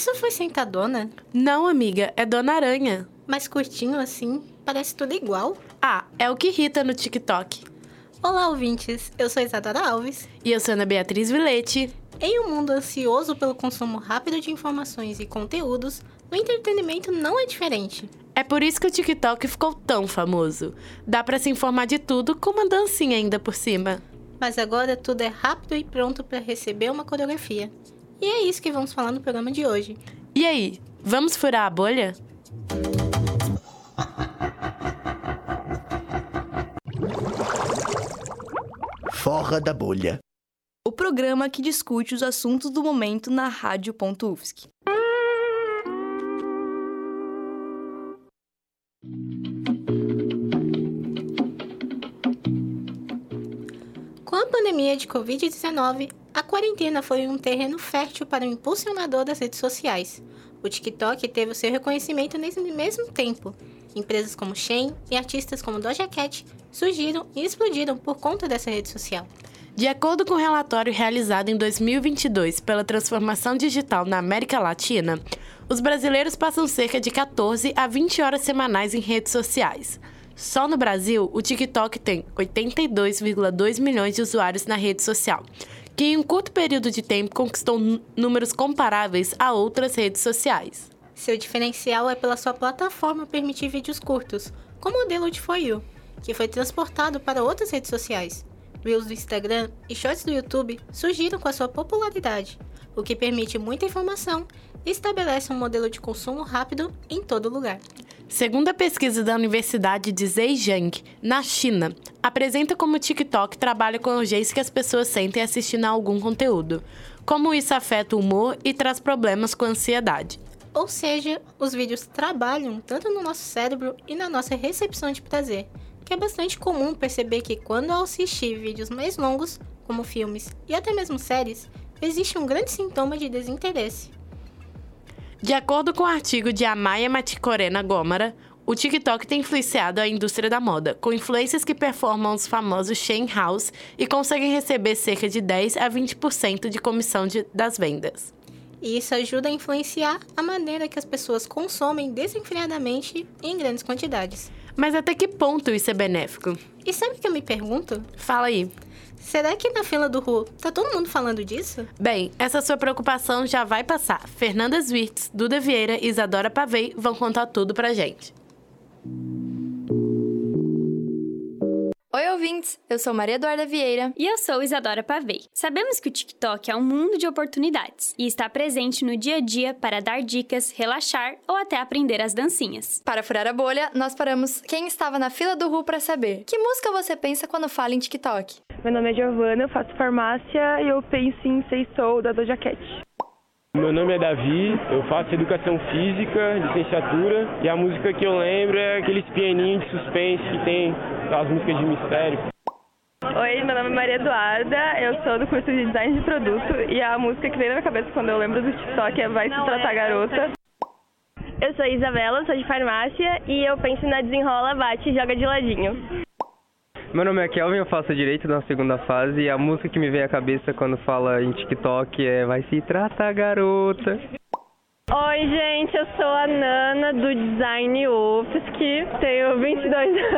Isso foi Sentadona? Não, amiga, é Dona Aranha. Mas curtinho assim, parece tudo igual. Ah, é o que irrita no TikTok. Olá, ouvintes. Eu sou Isadora Alves. E eu sou Ana Beatriz Vilete. Em um mundo ansioso pelo consumo rápido de informações e conteúdos, o entretenimento não é diferente. É por isso que o TikTok ficou tão famoso. Dá para se informar de tudo com uma dancinha ainda por cima. Mas agora tudo é rápido e pronto para receber uma coreografia. E é isso que vamos falar no programa de hoje. E aí, vamos furar a bolha? Forra da bolha. O programa que discute os assuntos do momento na Rádio.UFSC. Com a pandemia de Covid-19, a quarentena foi um terreno fértil para o impulsionador das redes sociais. O TikTok teve o seu reconhecimento nesse mesmo tempo. Empresas como Shein e artistas como Doja Cat surgiram e explodiram por conta dessa rede social. De acordo com o um relatório realizado em 2022 pela Transformação Digital na América Latina, os brasileiros passam cerca de 14 a 20 horas semanais em redes sociais. Só no Brasil, o TikTok tem 82,2 milhões de usuários na rede social, que em um curto período de tempo conquistou números comparáveis a outras redes sociais. Seu diferencial é pela sua plataforma permitir vídeos curtos, como o modelo de For You, que foi transportado para outras redes sociais. Reels do Instagram e Shorts do YouTube surgiram com a sua popularidade, o que permite muita informação e estabelece um modelo de consumo rápido em todo lugar. Segundo a pesquisa da Universidade de Zhejiang, na China, apresenta como o TikTok trabalha com a urgência que as pessoas sentem assistindo a algum conteúdo, como isso afeta o humor e traz problemas com ansiedade. Ou seja, os vídeos trabalham tanto no nosso cérebro e na nossa recepção de prazer, que é bastante comum perceber que quando ao assistir vídeos mais longos, como filmes e até mesmo séries, existe um grande sintoma de desinteresse. De acordo com o artigo de Amaya Maticorena Gomara, o TikTok tem influenciado a indústria da moda, com influências que performam os famosos chain house e conseguem receber cerca de 10 a 20% de comissão de, das vendas. E isso ajuda a influenciar a maneira que as pessoas consomem desenfreadamente em grandes quantidades. Mas até que ponto isso é benéfico? E sabe o que eu me pergunto? Fala aí. Será que na fila do Ru tá todo mundo falando disso? Bem, essa sua preocupação já vai passar. Fernanda Wirtz, Duda Vieira e Isadora Pavei vão contar tudo pra gente. Oi, ouvintes! Eu sou Maria Eduarda Vieira. E eu sou Isadora Pavei. Sabemos que o TikTok é um mundo de oportunidades e está presente no dia a dia para dar dicas, relaxar ou até aprender as dancinhas. Para furar a bolha, nós paramos quem estava na fila do Ru para saber que música você pensa quando fala em TikTok. Meu nome é Giovana, eu faço farmácia e eu penso em Sei Soul da Doja Cat. Meu nome é Davi, eu faço educação física, licenciatura, e a música que eu lembro é aqueles pianinhos de suspense que tem as músicas de mistério. Oi, meu nome é Maria Eduarda, eu sou do curso de design de produto e a música que vem na minha cabeça quando eu lembro do TikTok é Vai Se Tratar Garota. Eu sou Isabela, sou de farmácia e eu penso na desenrola, bate e joga de ladinho. Meu nome é Kelvin, eu faço direito na segunda fase e a música que me vem à cabeça quando fala em TikTok é Vai se tratar garota. Oi, gente, eu sou a Nana do Design UFSC, tenho 22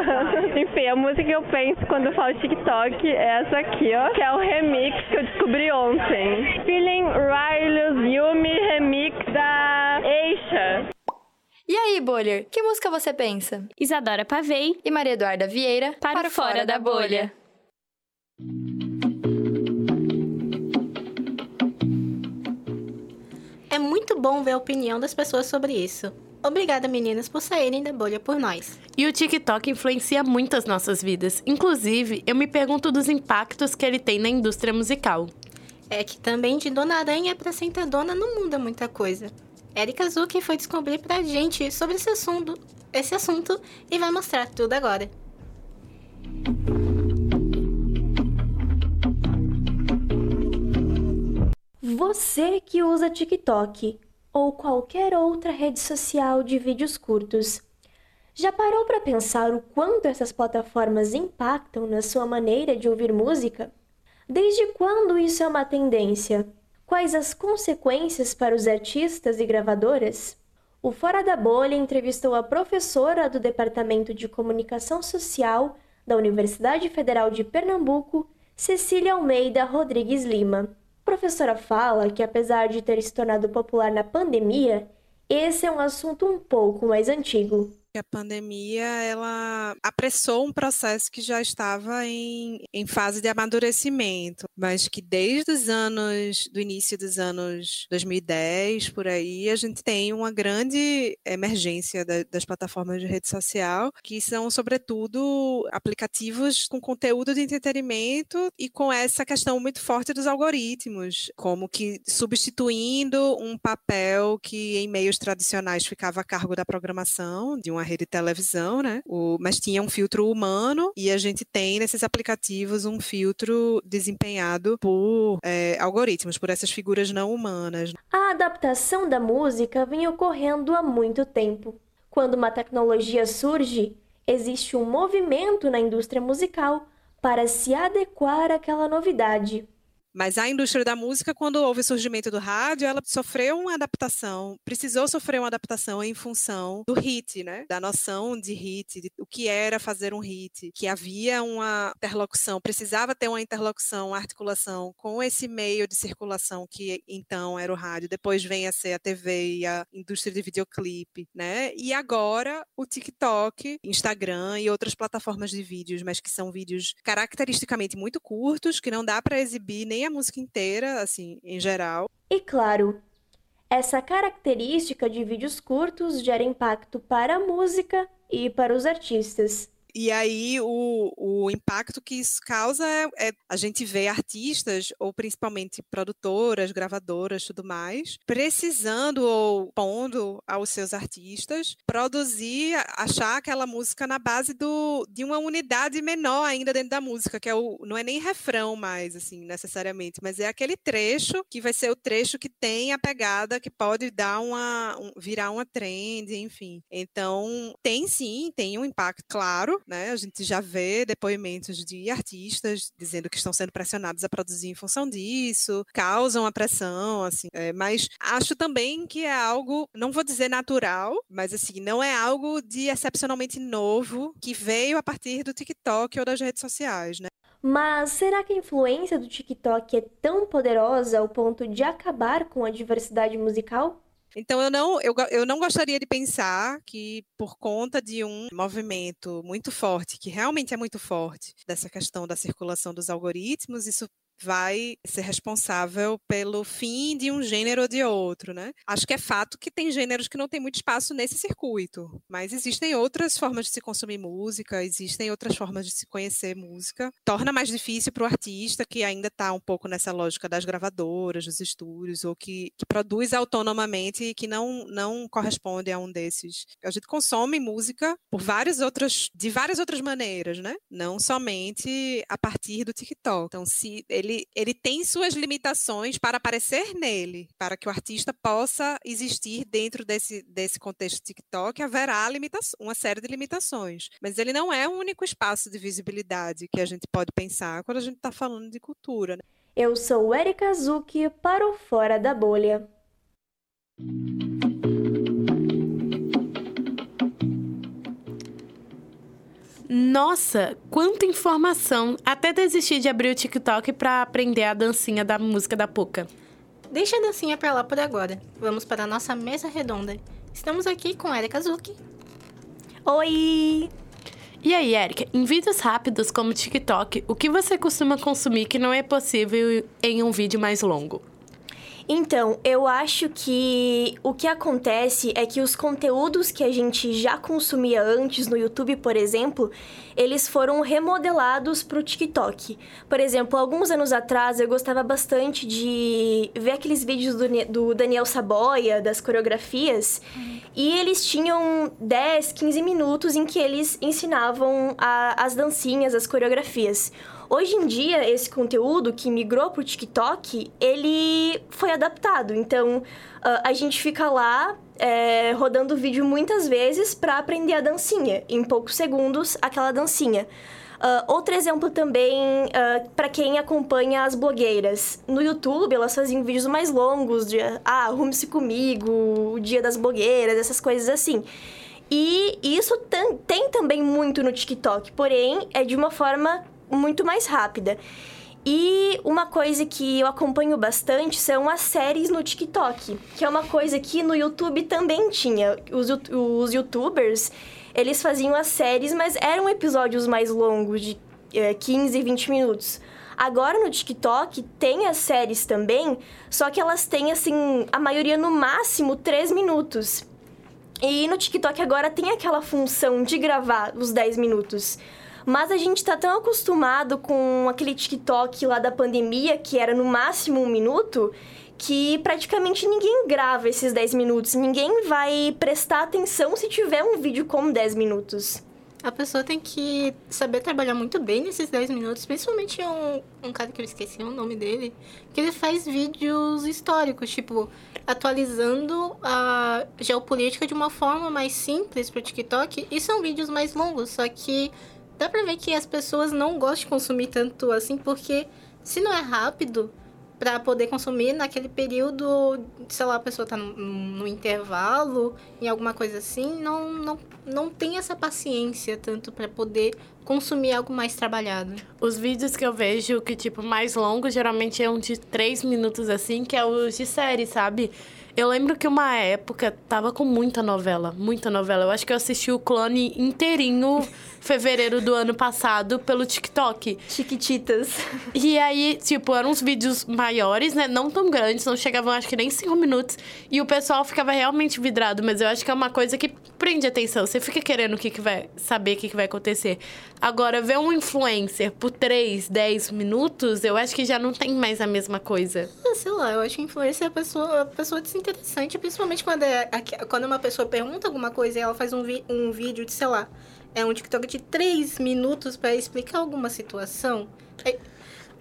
anos. Enfim, a música que eu penso quando eu falo TikTok é essa aqui, ó, que é o remix que eu descobri ontem. Feeling Riley's Yumi Remix da Eixa. E aí, Bolher, que música você pensa? Isadora Pavei e Maria Eduarda Vieira para, para fora, fora da bolha. É bom ver a opinião das pessoas sobre isso. Obrigada, meninas, por saírem da bolha por nós. E o TikTok influencia muito as nossas vidas. Inclusive, eu me pergunto dos impactos que ele tem na indústria musical. É que também de Dona Aranha para Sentadona não muda muita coisa. Erika Zuki foi descobrir pra gente sobre esse assunto, esse assunto e vai mostrar tudo agora. Você que usa TikTok ou qualquer outra rede social de vídeos curtos, já parou para pensar o quanto essas plataformas impactam na sua maneira de ouvir música? Desde quando isso é uma tendência? Quais as consequências para os artistas e gravadoras? O Fora da Bolha entrevistou a professora do Departamento de Comunicação Social da Universidade Federal de Pernambuco, Cecília Almeida Rodrigues Lima. A professora fala que, apesar de ter se tornado popular na pandemia, esse é um assunto um pouco mais antigo a pandemia ela apressou um processo que já estava em, em fase de amadurecimento, mas que desde os anos do início dos anos 2010 por aí a gente tem uma grande emergência da, das plataformas de rede social, que são sobretudo aplicativos com conteúdo de entretenimento e com essa questão muito forte dos algoritmos, como que substituindo um papel que em meios tradicionais ficava a cargo da programação de uma uma rede de televisão, né? O, mas tinha um filtro humano e a gente tem nesses aplicativos um filtro desempenhado por é, algoritmos, por essas figuras não humanas. A adaptação da música vem ocorrendo há muito tempo. Quando uma tecnologia surge, existe um movimento na indústria musical para se adequar àquela novidade. Mas a indústria da música, quando houve o surgimento do rádio, ela sofreu uma adaptação, precisou sofrer uma adaptação em função do hit, né? Da noção de hit, de o que era fazer um hit, que havia uma interlocução, precisava ter uma interlocução, uma articulação com esse meio de circulação que então era o rádio, depois vem a ser a TV e a indústria de videoclipe, né? E agora o TikTok, Instagram e outras plataformas de vídeos, mas que são vídeos caracteristicamente muito curtos, que não dá para exibir nem a música inteira, assim, em geral. E claro, essa característica de vídeos curtos gera impacto para a música e para os artistas. E aí o, o impacto que isso causa é, é, a gente vê artistas, ou principalmente produtoras, gravadoras, tudo mais, precisando ou pondo aos seus artistas produzir, achar aquela música na base do, de uma unidade menor ainda dentro da música, que é o, não é nem refrão mais, assim, necessariamente, mas é aquele trecho que vai ser o trecho que tem a pegada que pode dar uma, um, virar uma trend, enfim. Então, tem sim, tem um impacto, claro, né? A gente já vê depoimentos de artistas dizendo que estão sendo pressionados a produzir em função disso, causam a pressão, assim. É, mas acho também que é algo, não vou dizer natural, mas assim, não é algo de excepcionalmente novo que veio a partir do TikTok ou das redes sociais, né? Mas será que a influência do TikTok é tão poderosa ao ponto de acabar com a diversidade musical? Então eu não, eu, eu não gostaria de pensar que por conta de um movimento muito forte, que realmente é muito forte, dessa questão da circulação dos algoritmos, isso vai ser responsável pelo fim de um gênero ou de outro, né? Acho que é fato que tem gêneros que não têm muito espaço nesse circuito, mas existem outras formas de se consumir música, existem outras formas de se conhecer música. Torna mais difícil para o artista que ainda está um pouco nessa lógica das gravadoras, dos estúdios, ou que, que produz autonomamente e que não, não corresponde a um desses. A gente consome música por várias outras, de várias outras maneiras, né? Não somente a partir do TikTok. Então, se ele ele, ele tem suas limitações para aparecer nele, para que o artista possa existir dentro desse, desse contexto TikTok, haverá uma série de limitações. Mas ele não é o único espaço de visibilidade que a gente pode pensar quando a gente está falando de cultura. Né? Eu sou Erika Zuki para o Fora da Bolha. Nossa, quanta informação! Até desisti de abrir o TikTok para aprender a dancinha da música da Puka. Deixa a dancinha pra lá por agora. Vamos para a nossa mesa redonda. Estamos aqui com Erika Zuki. Oi! E aí, Erika, em vídeos rápidos como TikTok, o que você costuma consumir que não é possível em um vídeo mais longo? Então, eu acho que o que acontece é que os conteúdos que a gente já consumia antes no YouTube, por exemplo, eles foram remodelados para o TikTok. Por exemplo, alguns anos atrás eu gostava bastante de ver aqueles vídeos do, do Daniel Saboia, das coreografias, uhum. e eles tinham 10, 15 minutos em que eles ensinavam a, as dancinhas, as coreografias. Hoje em dia, esse conteúdo que migrou pro TikTok, ele foi adaptado. Então, ah, a gente fica lá é, rodando o vídeo muitas vezes para aprender a dancinha. Em poucos segundos, aquela dancinha. Uh, outro exemplo também, uh, para quem acompanha as blogueiras. No YouTube, elas faziam vídeos mais longos de, ah, arrume-se comigo, o dia das blogueiras, essas coisas assim. E isso tem também muito no TikTok, porém é de uma forma muito mais rápida. E uma coisa que eu acompanho bastante são as séries no TikTok, que é uma coisa que no YouTube também tinha. Os, os youtubers, eles faziam as séries, mas eram episódios mais longos, de é, 15, 20 minutos. Agora no TikTok tem as séries também, só que elas têm, assim, a maioria no máximo 3 minutos. E no TikTok agora tem aquela função de gravar os 10 minutos. Mas a gente tá tão acostumado com aquele TikTok lá da pandemia, que era no máximo um minuto, que praticamente ninguém grava esses 10 minutos. Ninguém vai prestar atenção se tiver um vídeo com 10 minutos. A pessoa tem que saber trabalhar muito bem nesses 10 minutos, principalmente um, um cara que eu esqueci o nome dele, que ele faz vídeos históricos, tipo, atualizando a geopolítica de uma forma mais simples pro TikTok. E são vídeos mais longos, só que dá pra ver que as pessoas não gostam de consumir tanto assim, porque se não é rápido para poder consumir naquele período, sei lá, a pessoa tá no, no, intervalo, em alguma coisa assim, não, não, não tem essa paciência tanto para poder consumir algo mais trabalhado. Os vídeos que eu vejo que, tipo, mais longos, geralmente é um de três minutos, assim, que é os de série, sabe? Eu lembro que uma época tava com muita novela, muita novela. Eu acho que eu assisti o clone inteirinho fevereiro do ano passado pelo TikTok. Chiquititas. E aí, tipo, eram uns vídeos maiores, né? Não tão grandes, não chegavam acho que nem cinco minutos. E o pessoal ficava realmente vidrado, mas eu acho que é uma coisa que prende atenção. Você fica querendo o que, que vai saber o que, que vai acontecer. Agora, ver um influencer por 3, 10 minutos, eu acho que já não tem mais a mesma coisa. Ah, sei lá, eu acho que influencer é a pessoa, a pessoa desinteressante, principalmente quando, é, quando uma pessoa pergunta alguma coisa e ela faz um, vi, um vídeo de, sei lá, é um TikTok de 3 minutos para explicar alguma situação. É,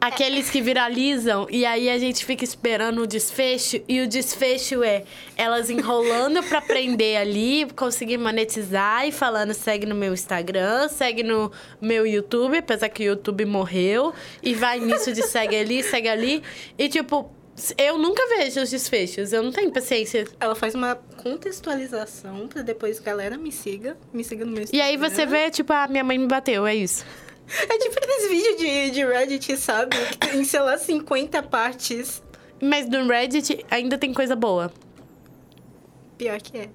Aqueles que viralizam e aí a gente fica esperando o desfecho e o desfecho é elas enrolando para aprender ali, conseguir monetizar e falando segue no meu Instagram, segue no meu YouTube, apesar que o YouTube morreu e vai nisso de segue ali, segue ali e tipo eu nunca vejo os desfechos, eu não tenho paciência. Ela faz uma contextualização pra depois galera me siga, me siga no meu Instagram. E aí você vê, tipo, a ah, minha mãe me bateu, é isso. É tipo aqueles vídeos de, de Reddit, sabe? Que tem, sei lá, 50 partes. Mas no Reddit ainda tem coisa boa. Pior que é.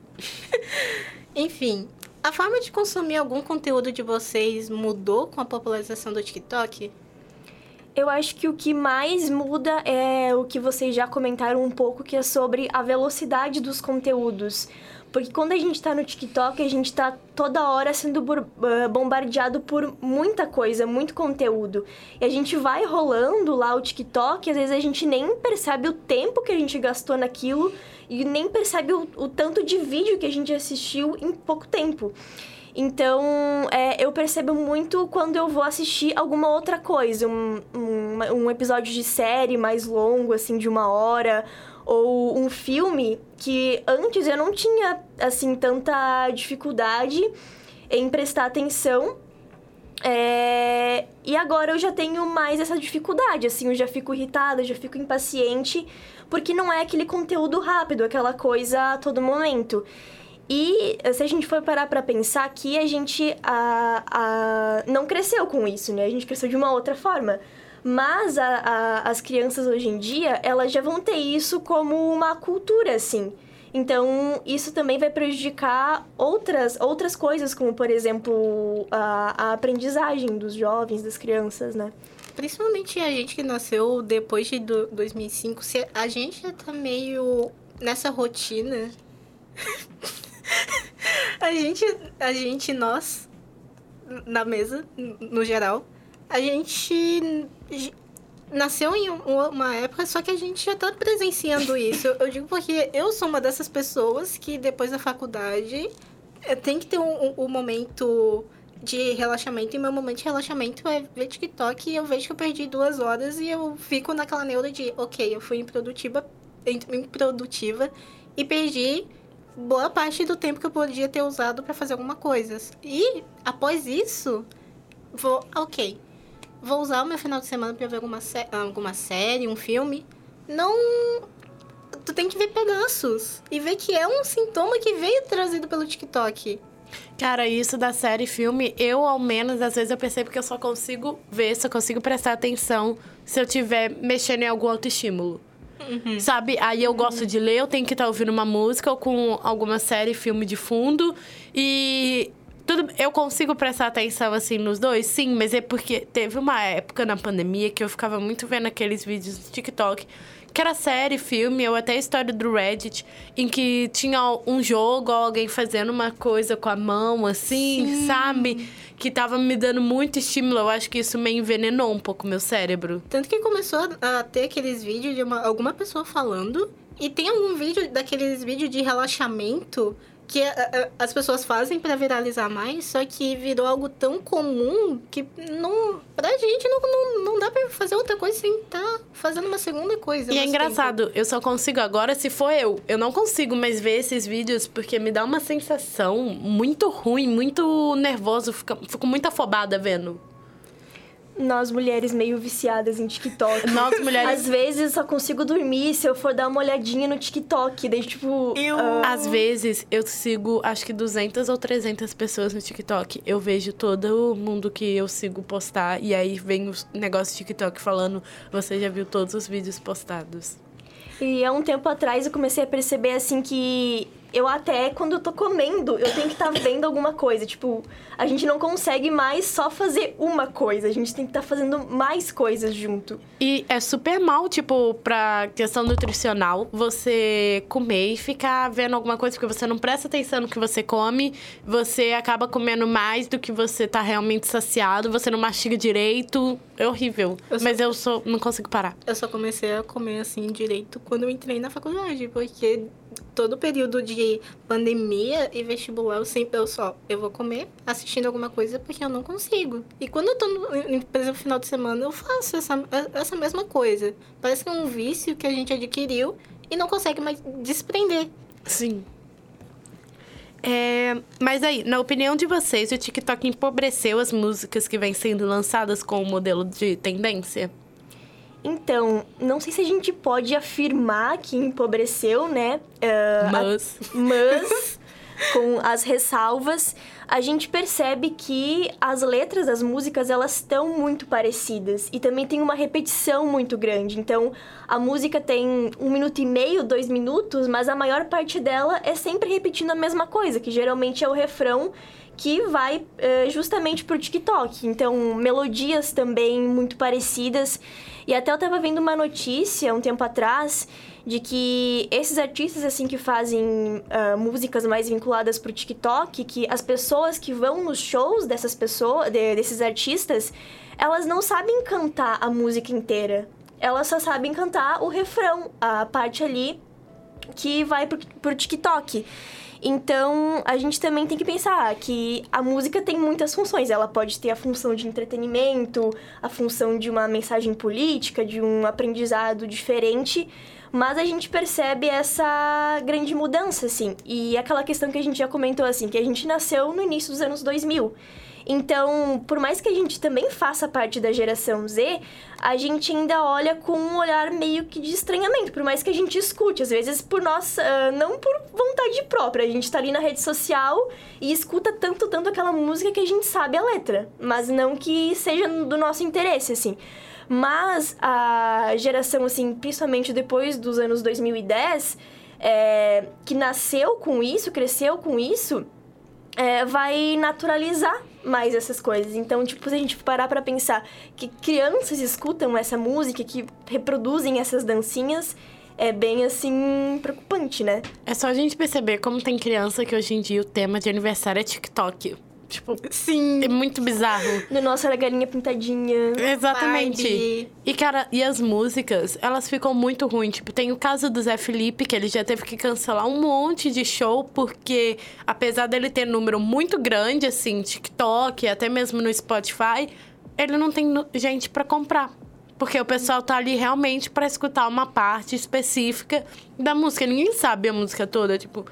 Enfim, a forma de consumir algum conteúdo de vocês mudou com a popularização do TikTok? Eu acho que o que mais muda é o que vocês já comentaram um pouco, que é sobre a velocidade dos conteúdos. Porque quando a gente tá no TikTok, a gente tá toda hora sendo ah, bombardeado por muita coisa, muito conteúdo. E a gente vai rolando lá o TikTok, às vezes a gente nem percebe o tempo que a gente gastou naquilo e nem percebe o, o tanto de vídeo que a gente assistiu em pouco tempo. Então, é, eu percebo muito quando eu vou assistir alguma outra coisa, um, um, um episódio de série mais longo, assim, de uma hora, ou um filme que antes eu não tinha, assim, tanta dificuldade em prestar atenção. É... E agora eu já tenho mais essa dificuldade, assim, eu já fico irritada, já fico impaciente, porque não é aquele conteúdo rápido, aquela coisa a todo momento. E se a gente for parar para pensar que a gente a, a, não cresceu com isso, né? A gente cresceu de uma outra forma. Mas a, a, as crianças hoje em dia, elas já vão ter isso como uma cultura, assim. Então, isso também vai prejudicar outras, outras coisas, como, por exemplo, a, a aprendizagem dos jovens, das crianças, né? Principalmente a gente que nasceu depois de 2005, se a gente já tá meio nessa rotina a gente, a gente, nós, na mesa, no geral, a gente nasceu em uma época, só que a gente já tá presenciando isso. Eu digo porque eu sou uma dessas pessoas que depois da faculdade eh, tem que ter um, um, um momento de relaxamento. E meu momento de relaxamento é ver TikTok e eu vejo que eu perdi duas horas e eu fico naquela neura de, ok, eu fui improdutiva, improdutiva e perdi boa parte do tempo que eu podia ter usado para fazer alguma coisa. E após isso, vou, ok, vou usar o meu final de semana pra ver alguma, sé alguma série, um filme. Não. Tu tem que ver pedaços e ver que é um sintoma que veio trazido pelo TikTok. Cara, isso da série filme, eu ao menos, às vezes eu percebo que eu só consigo ver, só consigo prestar atenção se eu estiver mexendo em algum outro estímulo. Uhum. Sabe? Aí eu gosto de ler, eu tenho que estar ouvindo uma música ou com alguma série, filme de fundo. E tudo, eu consigo prestar atenção assim nos dois, sim, mas é porque teve uma época na pandemia que eu ficava muito vendo aqueles vídeos do TikTok que era série, filme, ou até história do Reddit, em que tinha um jogo, alguém fazendo uma coisa com a mão, assim, Sim. sabe? Que tava me dando muito estímulo. Eu acho que isso me envenenou um pouco meu cérebro. Tanto que começou a ter aqueles vídeos de uma, alguma pessoa falando. E tem algum vídeo daqueles vídeos de relaxamento que a, a, as pessoas fazem para viralizar mais, só que virou algo tão comum que não, pra gente não, não, não dá pra fazer outra coisa sem estar tá fazendo uma segunda coisa. E é engraçado, tempo. eu só consigo agora se for eu. Eu não consigo mais ver esses vídeos porque me dá uma sensação muito ruim, muito nervoso. Fico, fico muito afobada vendo. Nós mulheres meio viciadas em TikTok. Nós mulheres- Às vezes eu só consigo dormir se eu for dar uma olhadinha no TikTok. Daí, tipo. ah, Às vezes eu sigo acho que 200 ou 300 pessoas no TikTok. Eu vejo todo mundo que eu sigo postar e aí vem os negócios do TikTok falando: você já viu todos os vídeos postados. E há um tempo atrás eu comecei a perceber assim que eu até quando eu tô comendo, eu tenho que estar vendo alguma coisa. Tipo, a gente não consegue mais só fazer uma coisa, a gente tem que estar fazendo mais coisas junto. E é super mal, tipo, pra questão nutricional, você comer e ficar vendo alguma coisa, porque você não presta atenção no que você come, você acaba comendo mais do que você tá realmente saciado, você não mastiga direito. É horrível. Eu só- Mas eu sou, não consigo parar. Eu só comecei a comer assim direito quando eu entrei na faculdade, porque todo o período de pandemia e vestibular eu sempre eu só eu vou comer assistindo alguma coisa porque eu não consigo. E quando eu tô no, por exemplo, final de semana, eu faço essa, essa mesma coisa. Parece que é um vício que a gente adquiriu e não consegue mais desprender. Sim. É, mas aí, na opinião de vocês, o TikTok empobreceu as músicas que vêm sendo lançadas com o modelo de tendência? Então, não sei se a gente pode afirmar que empobreceu, né? Ah, a- Mas. mas com as ressalvas, a gente percebe que as letras das músicas elas estão muito parecidas e também tem uma repetição muito grande. Então, a música tem um minuto e meio, dois minutos, mas a maior parte dela é sempre repetindo a mesma coisa, que geralmente é o refrão que vai eh, justamente pro TikTok. Então, melodias também muito parecidas. E até eu tava vendo uma notícia um tempo atrás de que esses artistas assim que fazem ah, músicas mais vinculadas pro TikTok, que as pessoas que vão nos shows dessas pessoas, de- desses artistas, elas não sabem cantar a música inteira. Elas só sabem cantar o refrão, a parte ali que vai pro, pro TikTok. Então, a gente também tem que pensar que a música tem muitas funções. Ela pode ter a função de entretenimento, a função de uma mensagem política, de um aprendizado diferente, mas a gente percebe essa grande mudança, assim. E aquela questão que a gente já comentou, assim, que a gente nasceu no início dos anos 2000. Então, por mais que a gente também faça parte da geração Z, a gente ainda olha com um olhar meio que de estranhamento, por mais que a gente escute, às vezes por nossa, ah, não por vontade própria, a gente tá ali na rede social e escuta tanto, tanto aquela música que a gente sabe a letra, mas não que seja do nosso interesse, assim. Mas a geração, assim, principalmente depois dos anos 2010, é, que nasceu com isso, cresceu com isso, é, vai naturalizar mais essas coisas. Então, tipo, se a gente parar pra pensar que crianças escutam essa música, que reproduzem essas dancinhas, é bem, assim, preocupante, né? É só a gente perceber como tem criança que hoje em dia o tema de aniversário é TikTok. Tipo, sim. É muito bizarro. No nosso era galinha pintadinha. Exatamente. Barbie. E, cara, e as músicas, elas ficam muito ruins. Tipo, tem o caso do Zé Felipe, que ele já teve que cancelar um monte de show, porque apesar dele ter número muito grande, assim, TikTok, até mesmo no Spotify, ele não tem gente pra comprar. Porque o pessoal tá ali realmente pra escutar uma parte específica da música. Ninguém sabe a música toda, tipo...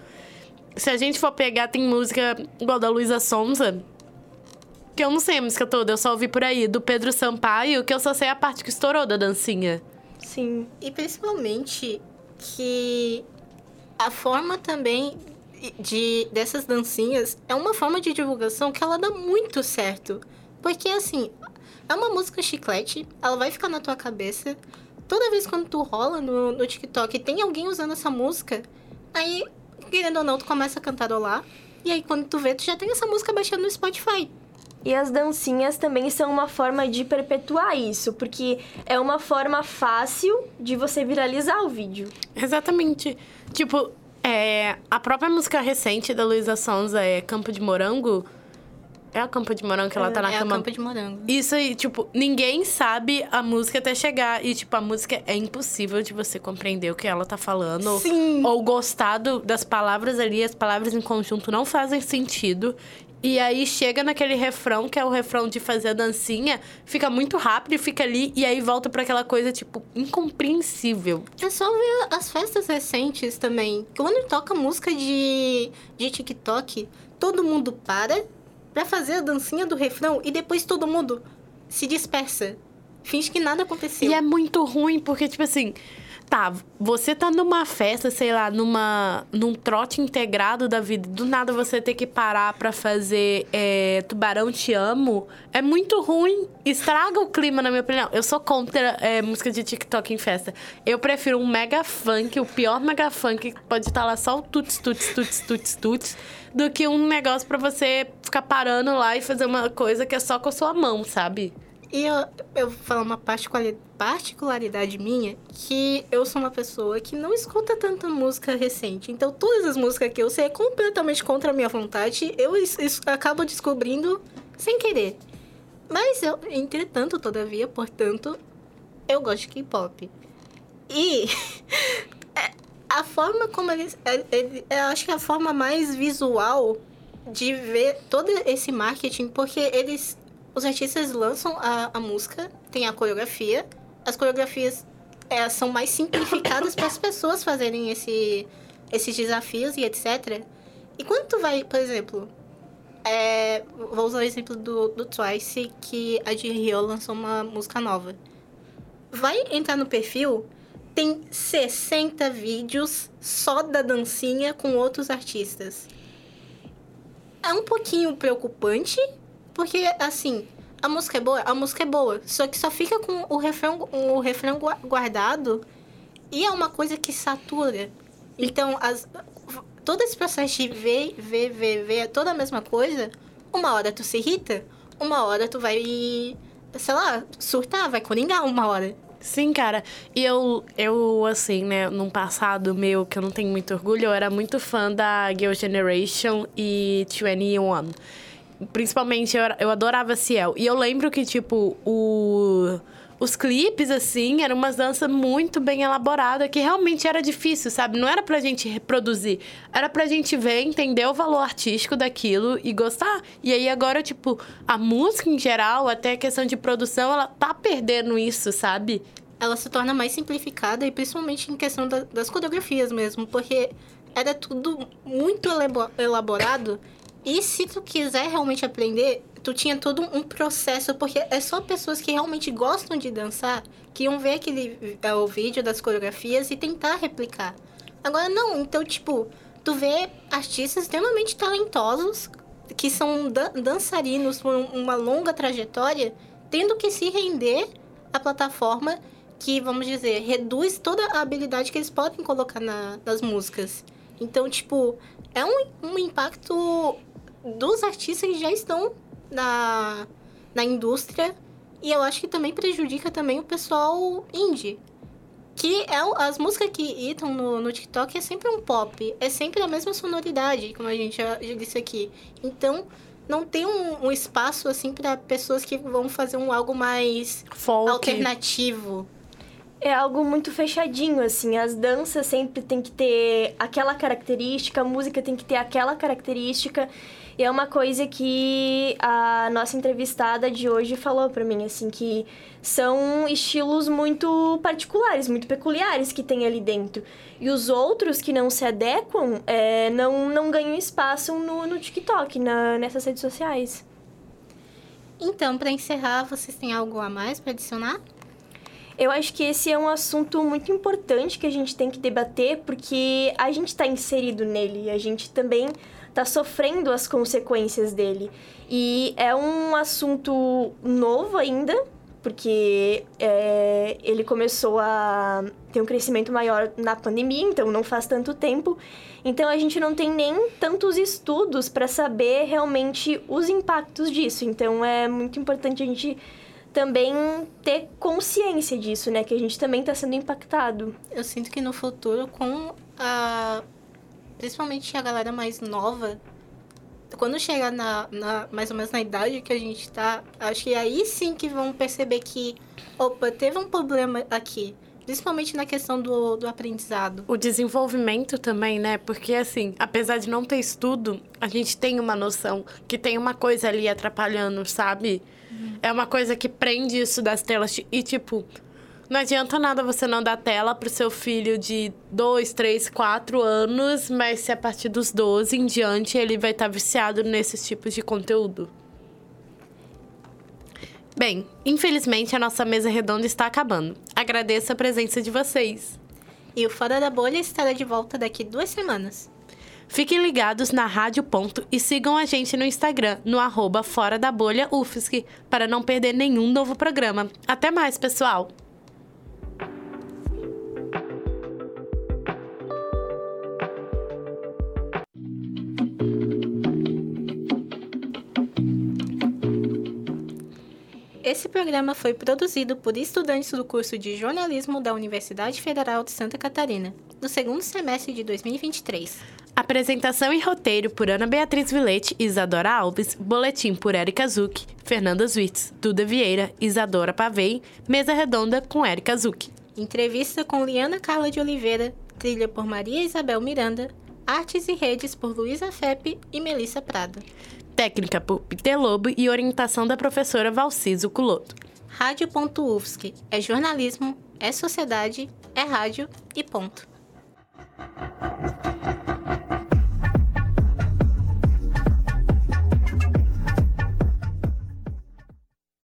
Se a gente for pegar, tem música igual da Luísa Sonza, Que eu não sei a música toda, eu só ouvi por aí, do Pedro Sampaio, que eu só sei a parte que estourou da dancinha. Sim. E principalmente que a forma também de dessas dancinhas é uma forma de divulgação que ela dá muito certo. Porque assim, é uma música chiclete, ela vai ficar na tua cabeça. Toda vez quando tu rola no, no TikTok e tem alguém usando essa música, aí, querendo ou não, tu começa a cantarolar. E aí, quando tu vê, tu já tem essa música baixando no Spotify. E as dancinhas também são uma forma de perpetuar isso, porque é uma forma fácil de você viralizar o vídeo. Exatamente. Tipo, é, a própria música recente da Luísa Sonza é Campo de Morango. É a Campo de Morango que ela tá na é cama. a Campo de Morango. Isso aí, tipo, ninguém sabe a música até chegar. E, tipo, a música é impossível de você compreender o que ela tá falando. Sim. Ou, gostar do- das palavras ali. As palavras em conjunto não fazem sentido. E aí chega naquele refrão, que é o refrão de fazer a dancinha, fica muito rápido e fica ali, e aí volta pra aquela coisa, tipo, incompreensível. É só ver as festas recentes também. Quando toca música de, de TikTok, todo mundo para pra fazer a dancinha do refrão e depois todo mundo se dispersa. Finge que nada aconteceu. E é muito ruim, porque, tipo assim, tá, você tá numa festa, sei lá, numa, num trote integrado da vida, do nada você ter que parar pra fazer é, Tubarão Te Amo, é muito ruim. Estraga o clima, na minha opinião. Eu sou contra é, música de TikTok em festa. Eu prefiro um mega funk, o pior mega funk, que pode estar lá só o tuts, tuts, tuts, tuts, tuts, do que um negócio pra você ficar parando lá e fazer uma coisa que é só com a sua mão, sabe? E eu, eu vou falar uma particulari- particularidade minha, que eu sou uma pessoa que não escuta tanta música recente. Então, todas as músicas que eu sei é completamente contra a minha vontade. Eu acabo descobrindo sem querer. Mas, eu, entretanto, todavia, portanto, eu gosto de K-pop. E é, a forma como eles... é- é- Eu acho que a forma mais visual de ver todo esse marketing, porque eles os artistas lançam a, a música, tem a coreografia. As coreografias é, são mais simplificadas para as pessoas fazerem esse, esses desafios e etc. E quando tu vai, por exemplo, é, vou usar o exemplo do, do Twice, que a Rio lançou uma música nova. Vai entrar no perfil, tem 60 vídeos só da dancinha com outros artistas. É um pouquinho preocupante, porque, assim, a música é boa, a música é boa. Só que só fica com o refrão, o refrão gua- guardado e é uma coisa que satura. Então, as, todo esse processo de ver, ver, ver, ver, é toda a mesma coisa, uma hora tu se irrita, uma hora tu vai, sei lá, surtar, vai coringar uma hora. Sim, cara. E eu, eu, assim, né, num passado meu que eu não tenho muito orgulho, eu era muito fã da Girl Generation e 21. Principalmente, eu, eu adorava Ciel. E eu lembro que, tipo, o, os clipes, assim, eram umas danças muito bem elaboradas, que realmente era difícil, sabe? Não era pra gente reproduzir. Era pra gente ver, entender o valor artístico daquilo e gostar. E aí, agora, tipo, a música em geral, até a questão de produção, ela tá perdendo isso, sabe? ela se torna mais simplificada e principalmente em questão da- das coreografias mesmo, porque era tudo muito elabo- elaborado e se tu quiser realmente aprender, tu tinha todo um processo, porque é só pessoas que realmente gostam de dançar que iam ver aquele é, o vídeo das coreografias e tentar replicar. Agora não, então tipo, tu vê artistas extremamente talentosos que são dan- dançarinos por um- uma longa trajetória, tendo que se render à plataforma que, vamos dizer, reduz toda a habilidade que eles podem colocar na- nas músicas. Então, tipo, é um, um impacto dos artistas que já estão na, na indústria e eu acho que também prejudica também o pessoal indie. Que é o- as músicas que estão no, no TikTok é sempre um pop, é sempre a mesma sonoridade, como a gente já, já disse aqui. Então, não tem um, um espaço assim para pessoas que vão fazer um algo mais Folk. alternativo. É algo muito fechadinho, assim. As danças sempre tem que ter aquela característica, a música tem que ter aquela característica. E é uma coisa que a nossa entrevistada de hoje falou pra mim, assim, que são estilos muito particulares, muito peculiares que tem ali dentro. E os outros que não se adequam é, não, não ganham espaço no, no TikTok, na, nessas redes sociais. Então, para encerrar, vocês têm algo a mais para adicionar? Eu acho que esse é um assunto muito importante que a gente tem que debater, porque a gente está inserido nele, a gente também está sofrendo as consequências dele. E é um assunto novo ainda, porque é, ele começou a ter um crescimento maior na pandemia, então não faz tanto tempo. Então a gente não tem nem tantos estudos para saber realmente os impactos disso. Então é muito importante a gente também ter consciência disso, né? Que a gente também está sendo impactado. Eu sinto que no futuro, com a. Principalmente a galera mais nova, quando chegar na, na, mais ou menos na idade que a gente tá, acho que aí sim que vão perceber que, opa, teve um problema aqui. Principalmente na questão do, do aprendizado. O desenvolvimento também, né? Porque, assim, apesar de não ter estudo, a gente tem uma noção que tem uma coisa ali atrapalhando, sabe? Uhum. É uma coisa que prende isso das telas. E, tipo, não adianta nada você não dar tela pro seu filho de 2, 3, 4 anos, mas se a partir dos 12 em diante ele vai estar tá viciado nesses tipos de conteúdo. Bem, infelizmente a nossa mesa redonda está acabando. Agradeço a presença de vocês. E o Fora da Bolha estará de volta daqui duas semanas. Fiquem ligados na Rádio Ponto e sigam a gente no Instagram, no arroba Fora da Bolha UFSC, para não perder nenhum novo programa. Até mais, pessoal! Esse programa foi produzido por estudantes do curso de jornalismo da Universidade Federal de Santa Catarina, no segundo semestre de 2023. Apresentação e roteiro por Ana Beatriz Vilete e Isadora Alves, boletim por Erika Zucchi, Fernanda Zwitz, Duda Vieira, Isadora Pavei, mesa redonda com Erika Zucchi. Entrevista com Liana Carla de Oliveira, trilha por Maria Isabel Miranda, artes e redes por Luísa Fepe e Melissa Prado técnica por Peter Lobo e orientação da professora Valciso Culoto. Rádio.UFSC é jornalismo, é sociedade, é rádio e ponto.